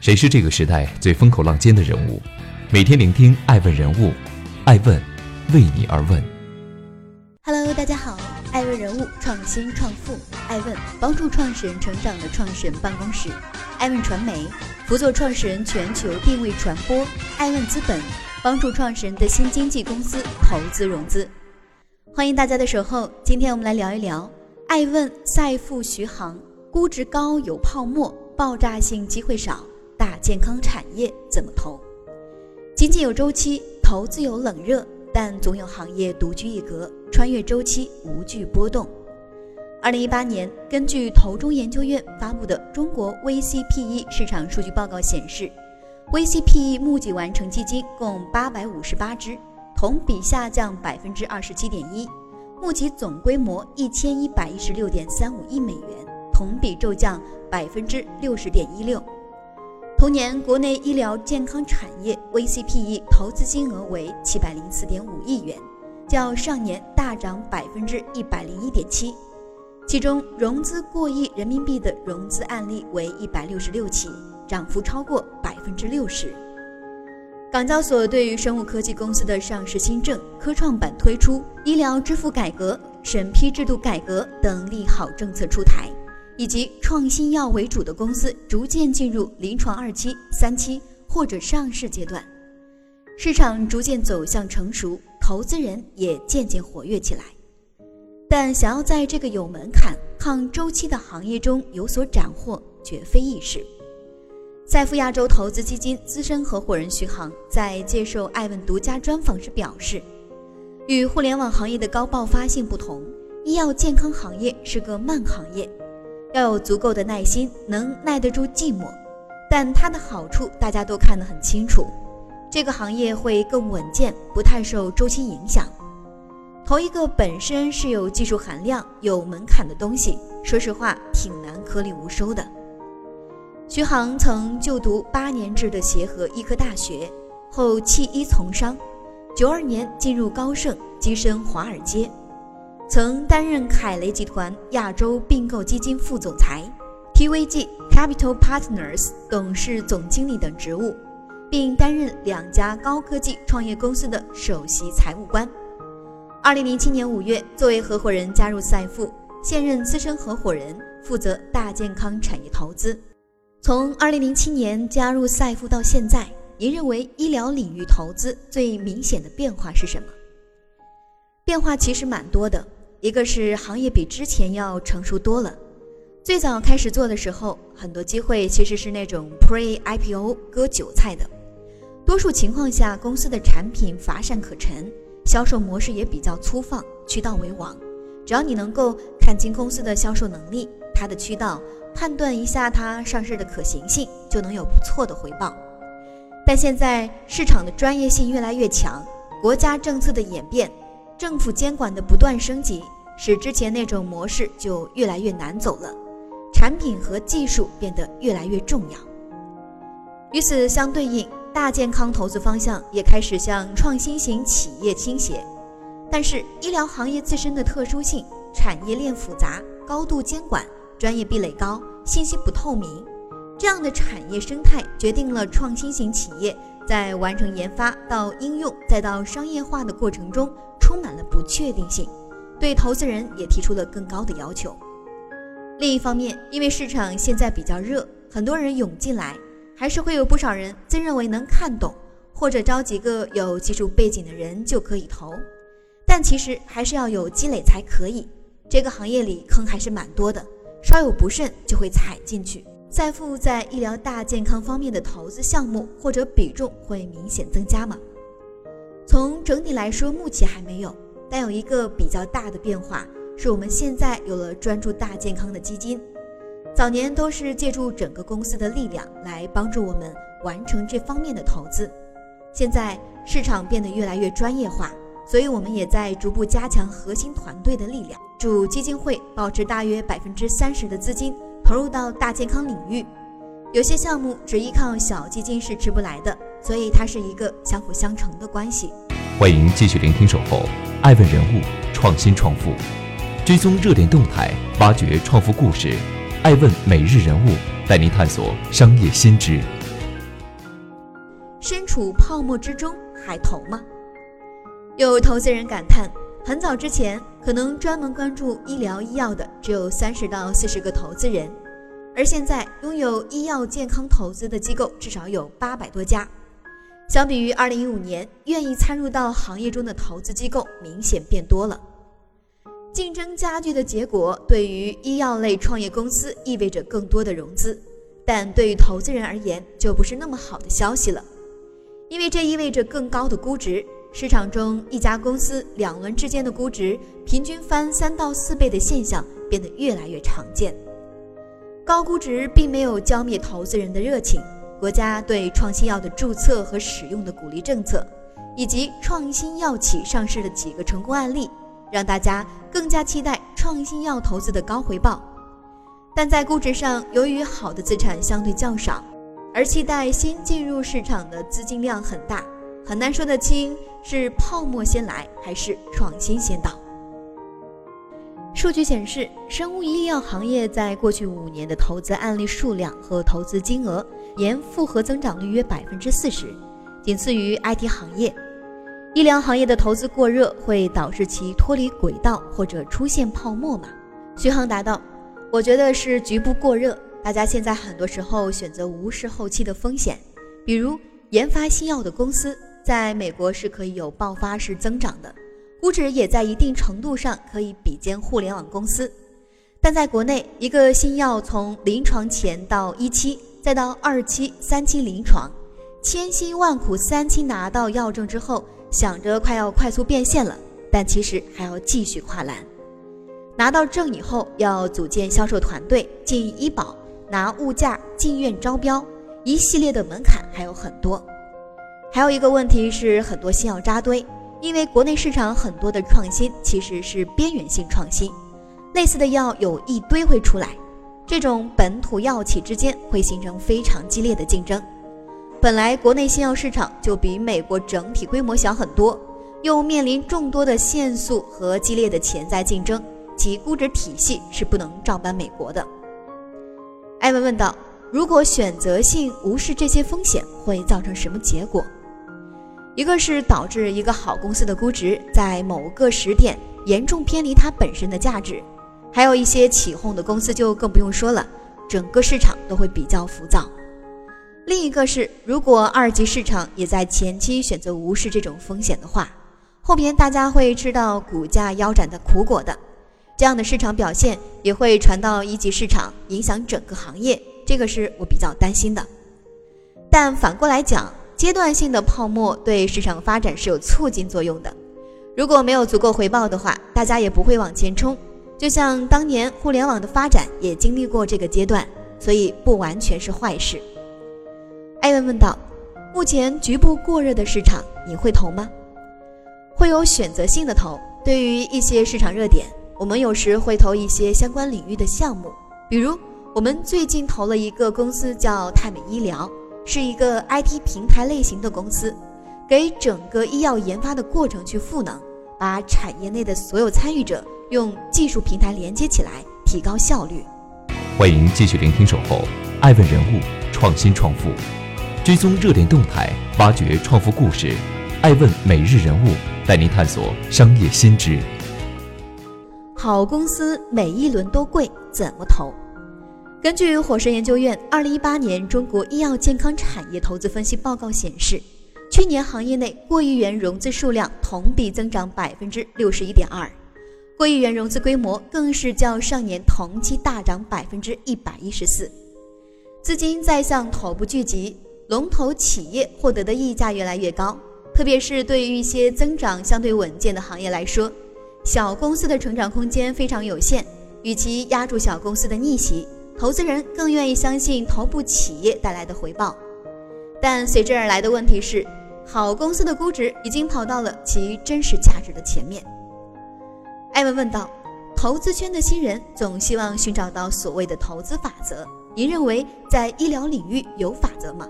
谁是这个时代最风口浪尖的人物？每天聆听爱问人物，爱问为你而问。Hello，大家好，爱问人物创新创富，爱问帮助创始人成长的创始人办公室，爱问传媒辅佐创始人全球定位传播，爱问资本帮助创始人的新经济公司投资融资。欢迎大家的守候，今天我们来聊一聊爱问赛富徐航，估值高有泡沫，爆炸性机会少。大健康产业怎么投？经济有周期，投资有冷热，但总有行业独具一格，穿越周期，无惧波动。二零一八年，根据投中研究院发布的中国 VCPE 市场数据报告显示，VCPE 募集完成基金共八百五十八只，同比下降百分之二十七点一，募集总规模一千一百一十六点三五亿美元，同比骤降百分之六十点一六。同年，国内医疗健康产业 VCPE 投资金额为七百零四点五亿元，较上年大涨百分之一百零一点七。其中，融资过亿人民币的融资案例为一百六十六起，涨幅超过百分之六十。港交所对于生物科技公司的上市新政、科创板推出、医疗支付改革、审批制度改革等利好政策出台。以及创新药为主的公司逐渐进入临床二期、三期或者上市阶段，市场逐渐走向成熟，投资人也渐渐活跃起来。但想要在这个有门槛、抗周期的行业中有所斩获，绝非易事。赛富亚洲投资基金资深合伙人徐航在接受艾问独家专访时表示，与互联网行业的高爆发性不同，医药健康行业是个慢行业。要有足够的耐心，能耐得住寂寞，但它的好处大家都看得很清楚。这个行业会更稳健，不太受周期影响。投一个本身是有技术含量、有门槛的东西，说实话挺难颗粒无收的。徐航曾就读八年制的协和医科大学，后弃医从商，九二年进入高盛，跻身华尔街。曾担任凯雷集团亚洲并购基金副总裁、TVG Capital Partners 董事总经理等职务，并担任两家高科技创业公司的首席财务官。二零零七年五月，作为合伙人加入赛富，现任资深合伙人，负责大健康产业投资。从二零零七年加入赛富到现在，您认为医疗领域投资最明显的变化是什么？变化其实蛮多的。一个是行业比之前要成熟多了，最早开始做的时候，很多机会其实是那种 pre IPO 割韭菜的，多数情况下公司的产品乏善可陈，销售模式也比较粗放，渠道为王。只要你能够看清公司的销售能力，它的渠道，判断一下它上市的可行性，就能有不错的回报。但现在市场的专业性越来越强，国家政策的演变。政府监管的不断升级，使之前那种模式就越来越难走了，产品和技术变得越来越重要。与此相对应，大健康投资方向也开始向创新型企业倾斜。但是，医疗行业自身的特殊性，产业链复杂，高度监管，专业壁垒高，信息不透明，这样的产业生态决定了创新型企业在完成研发到应用再到商业化的过程中。充满了不确定性，对投资人也提出了更高的要求。另一方面，因为市场现在比较热，很多人涌进来，还是会有不少人自认为能看懂，或者招几个有技术背景的人就可以投。但其实还是要有积累才可以。这个行业里坑还是蛮多的，稍有不慎就会踩进去。赛富在医疗大健康方面的投资项目或者比重会明显增加吗？从整体来说，目前还没有，但有一个比较大的变化，是我们现在有了专注大健康的基金。早年都是借助整个公司的力量来帮助我们完成这方面的投资，现在市场变得越来越专业化，所以我们也在逐步加强核心团队的力量，主基金会保持大约百分之三十的资金投入到大健康领域。有些项目只依靠小基金是吃不来的。所以它是一个相辅相成的关系。欢迎继续聆听《守候》，爱问人物，创新创富，追踪热点动态，挖掘创富故事。爱问每日人物，带您探索商业新知。身处泡沫之中还投吗？有投资人感叹，很早之前可能专门关注医疗医药的只有三十到四十个投资人，而现在拥有医药健康投资的机构至少有八百多家。相比于二零一五年，愿意参入到行业中的投资机构明显变多了。竞争加剧的结果，对于医药类创业公司意味着更多的融资，但对于投资人而言就不是那么好的消息了，因为这意味着更高的估值。市场中一家公司两轮之间的估值平均翻三到四倍的现象变得越来越常见。高估值并没有浇灭投资人的热情，国家对创新药的注册和使用的鼓励政策，以及创新药企上市的几个成功案例，让大家更加期待创新药投资的高回报。但在估值上，由于好的资产相对较少，而期待新进入市场的资金量很大。很难说得清是泡沫先来还是创新先到。数据显示，生物医药行业在过去五年的投资案例数量和投资金额年复合增长率约百分之四十，仅次于 IT 行业。医疗行业的投资过热会导致其脱离轨道或者出现泡沫吗？徐航答道：“我觉得是局部过热。大家现在很多时候选择无视后期的风险，比如研发新药的公司。”在美国是可以有爆发式增长的，估值也在一定程度上可以比肩互联网公司。但在国内，一个新药从临床前到一期，再到二期、三期临床，千辛万苦三期拿到药证之后，想着快要快速变现了，但其实还要继续跨栏。拿到证以后，要组建销售团队，进医保，拿物价，进院招标，一系列的门槛还有很多。还有一个问题是，很多新药扎堆，因为国内市场很多的创新其实是边缘性创新，类似的药有一堆会出来，这种本土药企之间会形成非常激烈的竞争。本来国内新药市场就比美国整体规模小很多，又面临众多的限速和激烈的潜在竞争，其估值体系是不能照搬美国的。艾文问道：“如果选择性无视这些风险，会造成什么结果？”一个是导致一个好公司的估值在某个时点严重偏离它本身的价值，还有一些起哄的公司就更不用说了，整个市场都会比较浮躁。另一个是，如果二级市场也在前期选择无视这种风险的话，后边大家会吃到股价腰斩的苦果的，这样的市场表现也会传到一级市场，影响整个行业，这个是我比较担心的。但反过来讲。阶段性的泡沫对市场发展是有促进作用的，如果没有足够回报的话，大家也不会往前冲。就像当年互联网的发展也经历过这个阶段，所以不完全是坏事。艾文问道：“目前局部过热的市场，你会投吗？”会有选择性的投。对于一些市场热点，我们有时会投一些相关领域的项目，比如我们最近投了一个公司叫泰美医疗。是一个 IT 平台类型的公司，给整个医药研发的过程去赋能，把产业内的所有参与者用技术平台连接起来，提高效率。欢迎继续聆听《守候爱问人物创新创富》，追踪热点动态，挖掘创富故事。爱问每日人物带您探索商业新知。好公司每一轮都贵，怎么投？根据火神研究院二零一八年中国医药健康产业投资分析报告显示，去年行业内过亿元融资数量同比增长百分之六十一点二，过亿元融资规模更是较上年同期大涨百分之一百一十四。资金在向头部聚集，龙头企业获得的溢价越来越高，特别是对于一些增长相对稳健的行业来说，小公司的成长空间非常有限，与其压住小公司的逆袭。投资人更愿意相信头部企业带来的回报，但随之而来的问题是，好公司的估值已经跑到了其真实价值的前面。艾文问道：“投资圈的新人总希望寻找到所谓的投资法则，您认为在医疗领域有法则吗？”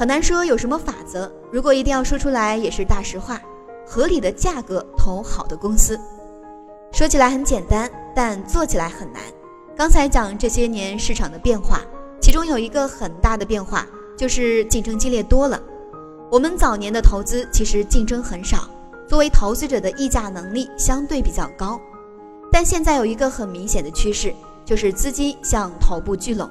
很难说有什么法则，如果一定要说出来，也是大实话：合理的价格投好的公司。说起来很简单，但做起来很难。刚才讲这些年市场的变化，其中有一个很大的变化，就是竞争激烈多了。我们早年的投资其实竞争很少，作为投资者的议价能力相对比较高。但现在有一个很明显的趋势，就是资金向头部聚拢。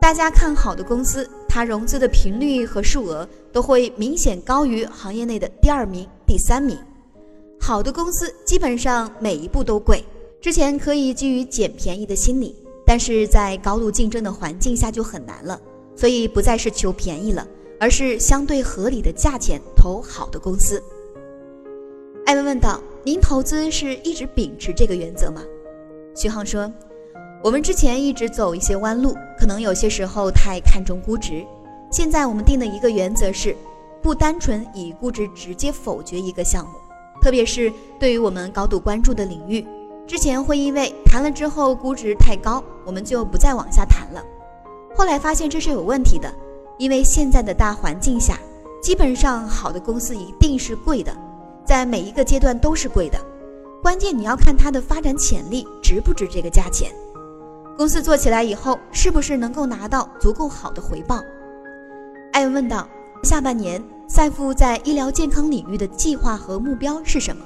大家看好的公司，它融资的频率和数额都会明显高于行业内的第二名、第三名。好的公司基本上每一步都贵，之前可以基于捡便宜的心理，但是在高度竞争的环境下就很难了，所以不再是求便宜了。而是相对合理的价钱投好的公司。艾文问道：“您投资是一直秉持这个原则吗？”徐航说：“我们之前一直走一些弯路，可能有些时候太看重估值。现在我们定的一个原则是，不单纯以估值直接否决一个项目，特别是对于我们高度关注的领域，之前会因为谈了之后估值太高，我们就不再往下谈了。后来发现这是有问题的。”因为现在的大环境下，基本上好的公司一定是贵的，在每一个阶段都是贵的。关键你要看它的发展潜力值不值这个价钱，公司做起来以后是不是能够拿到足够好的回报？艾文问道：下半年赛富在医疗健康领域的计划和目标是什么？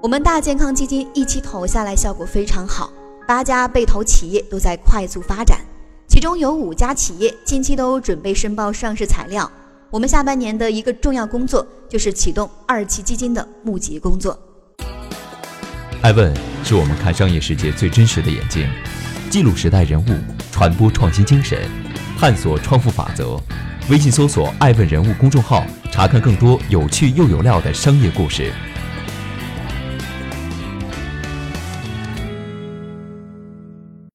我们大健康基金一期投下来效果非常好，八家被投企业都在快速发展。其中有五家企业近期都准备申报上市材料。我们下半年的一个重要工作就是启动二期基金的募集工作。爱问是我们看商业世界最真实的眼睛，记录时代人物，传播创新精神，探索创富法则。微信搜索“爱问人物”公众号，查看更多有趣又有料的商业故事。